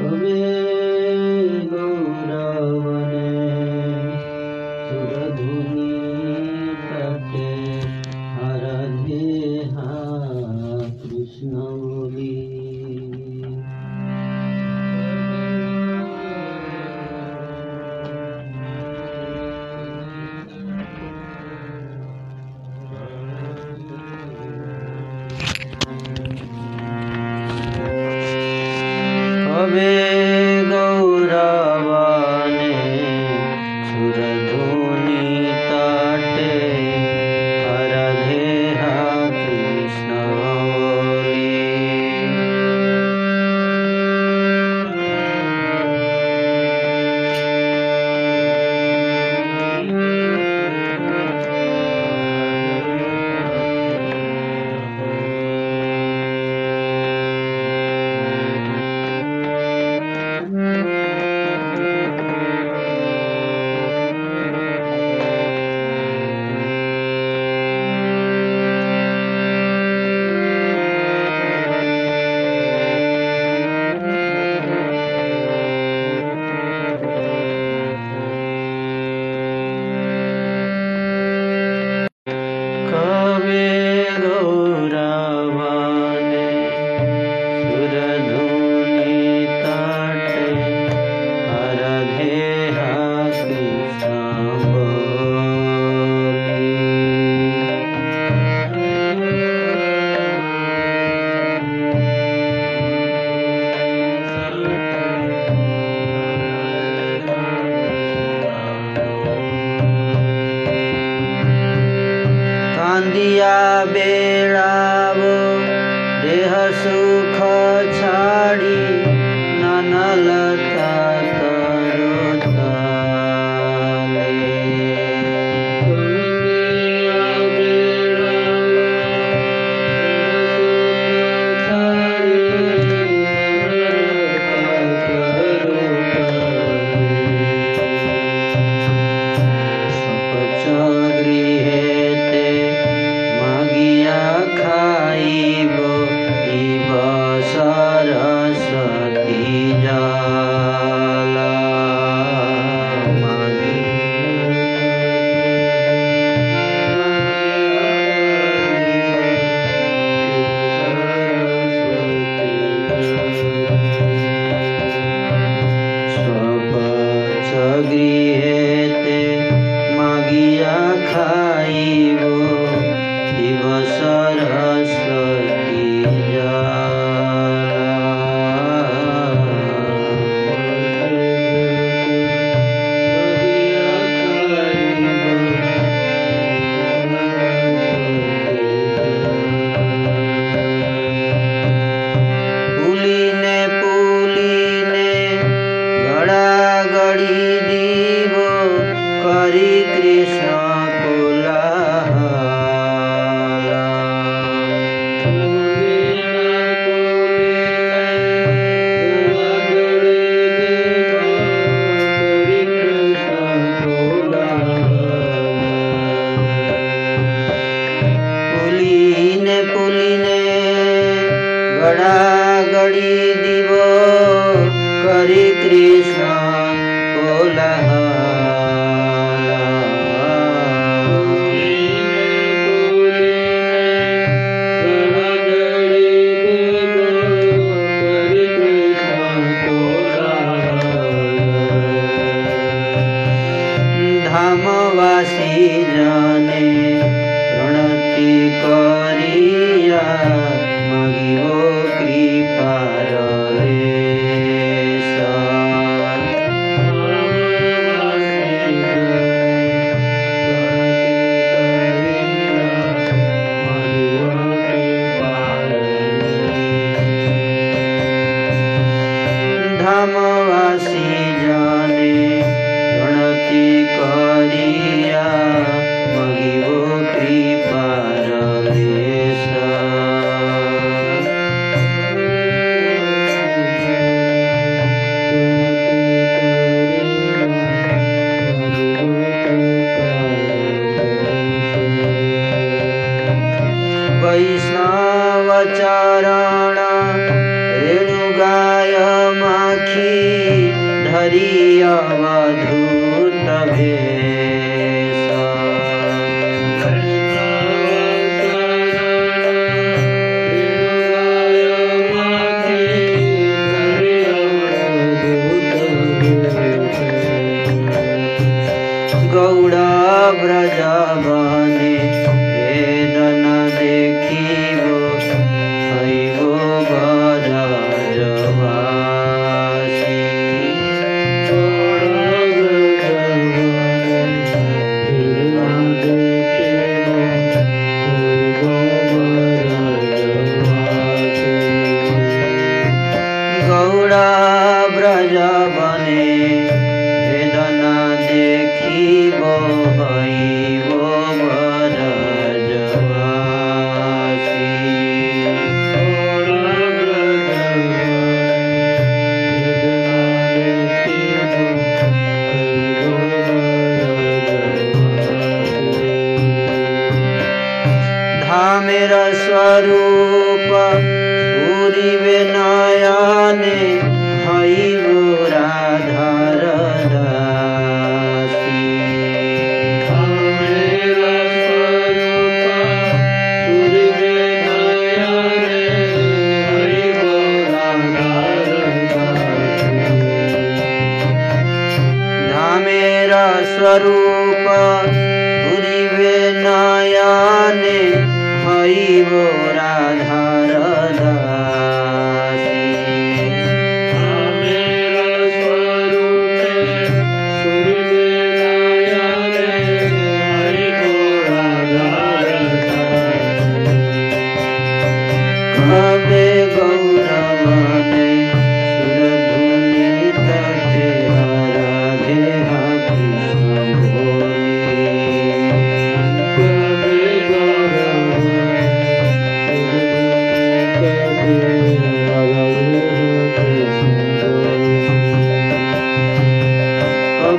Amen.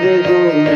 Go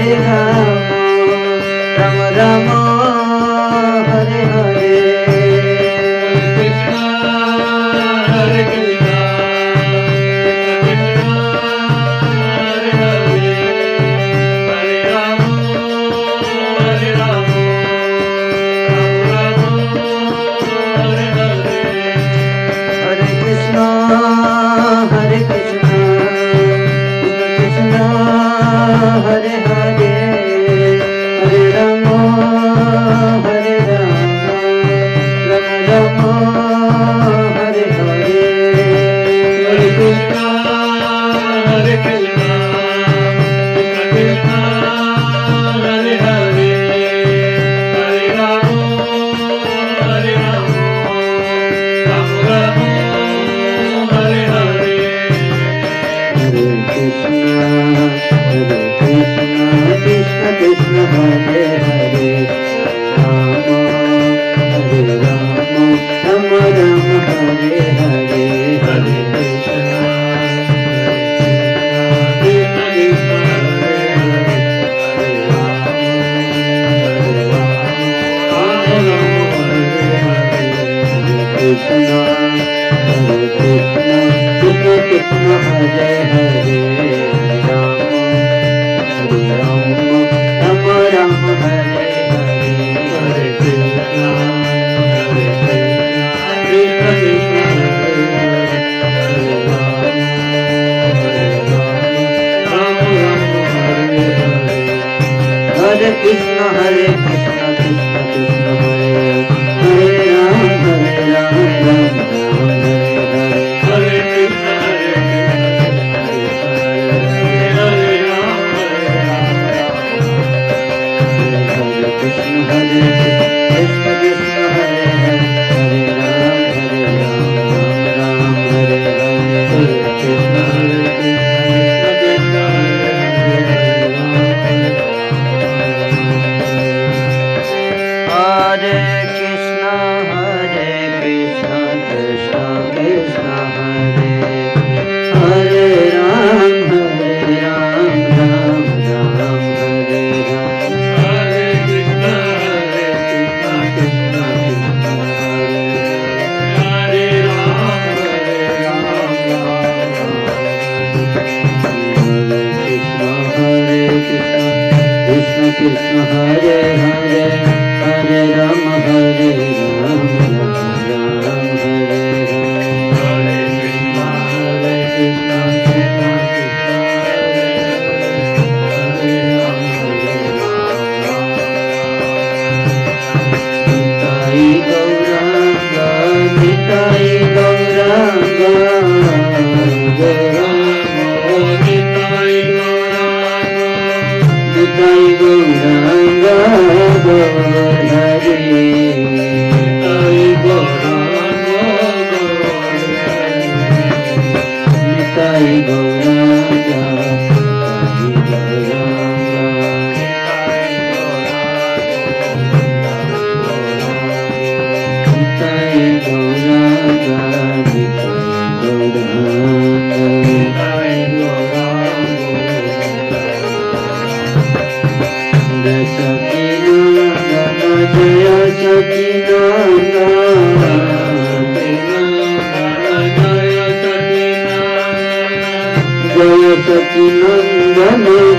Hare Hare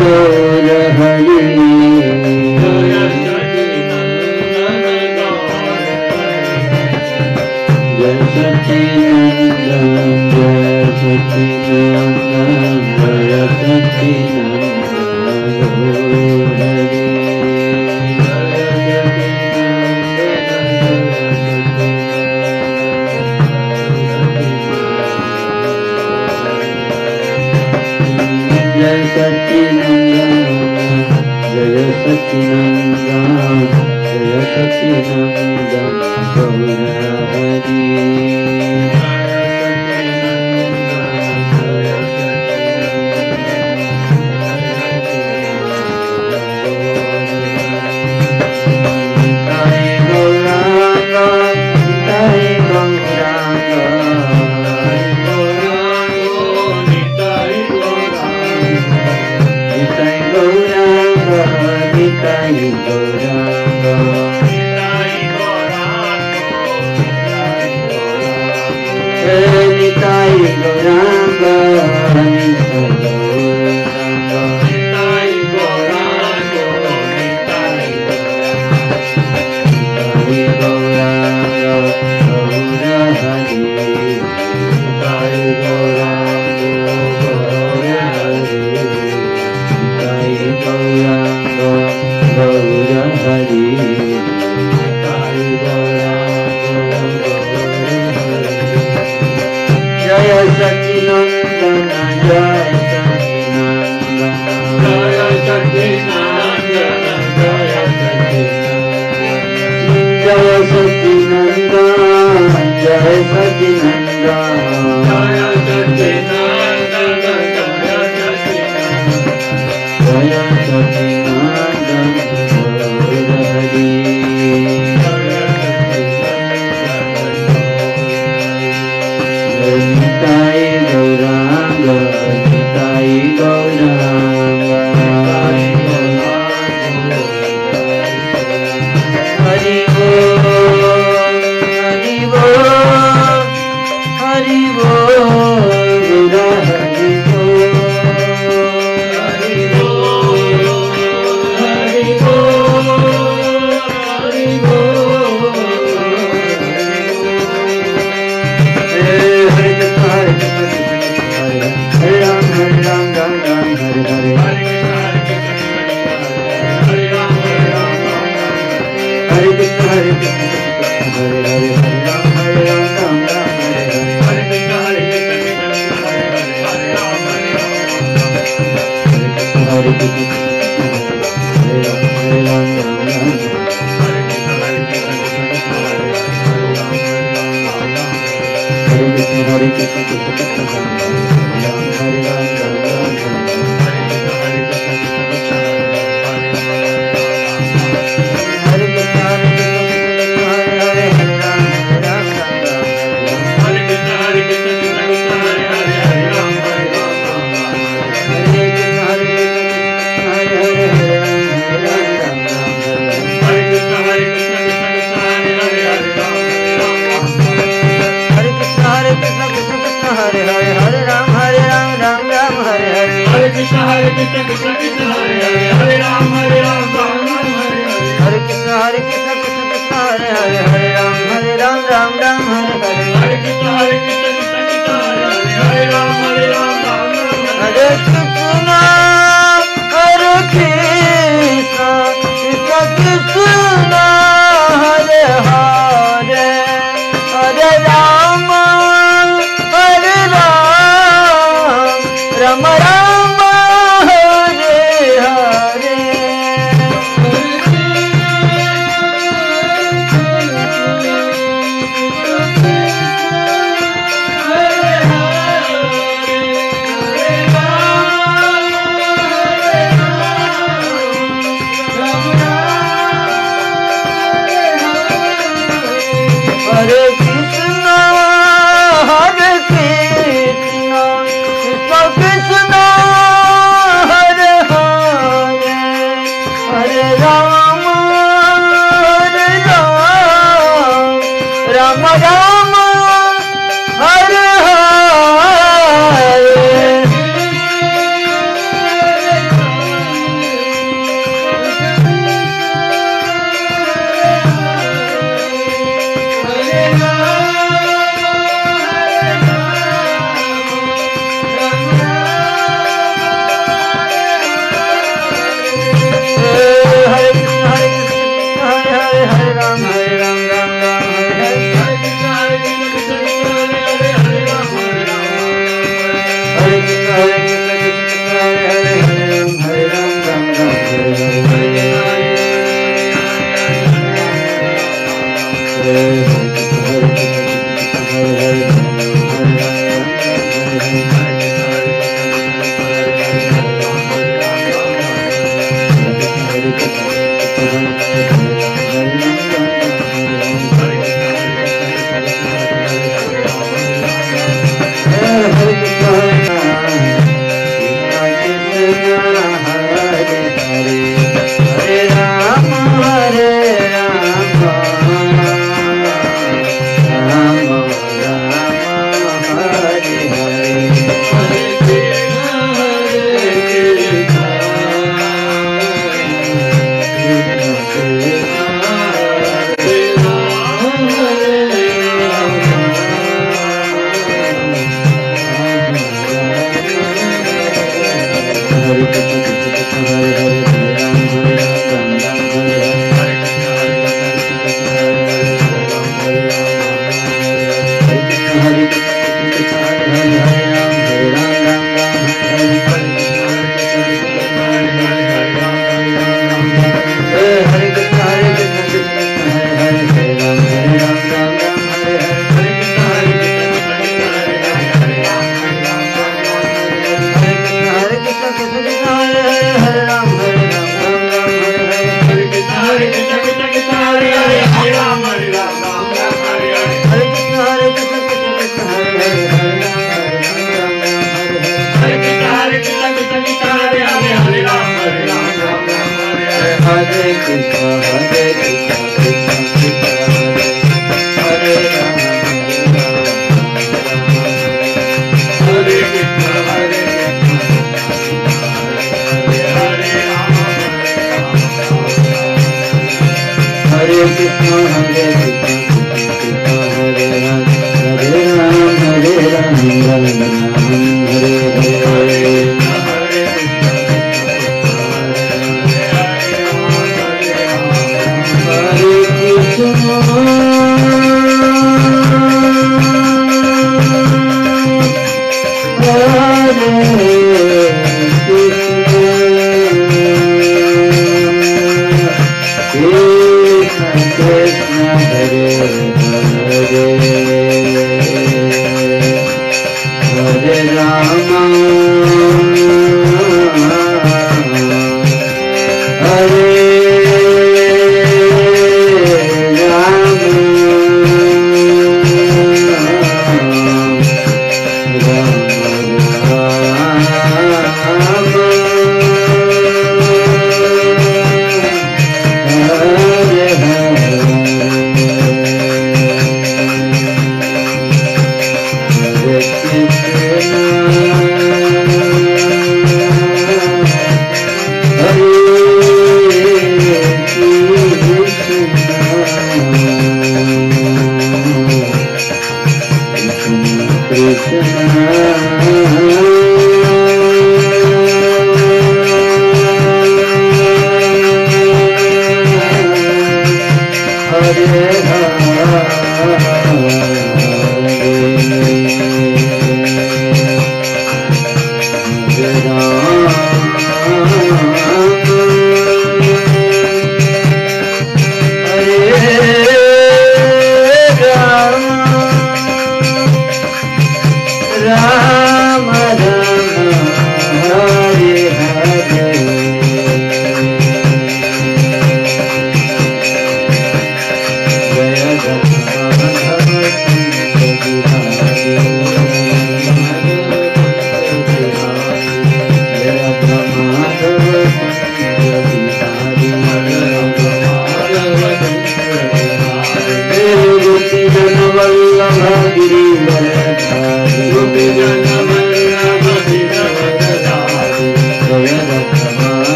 Lord.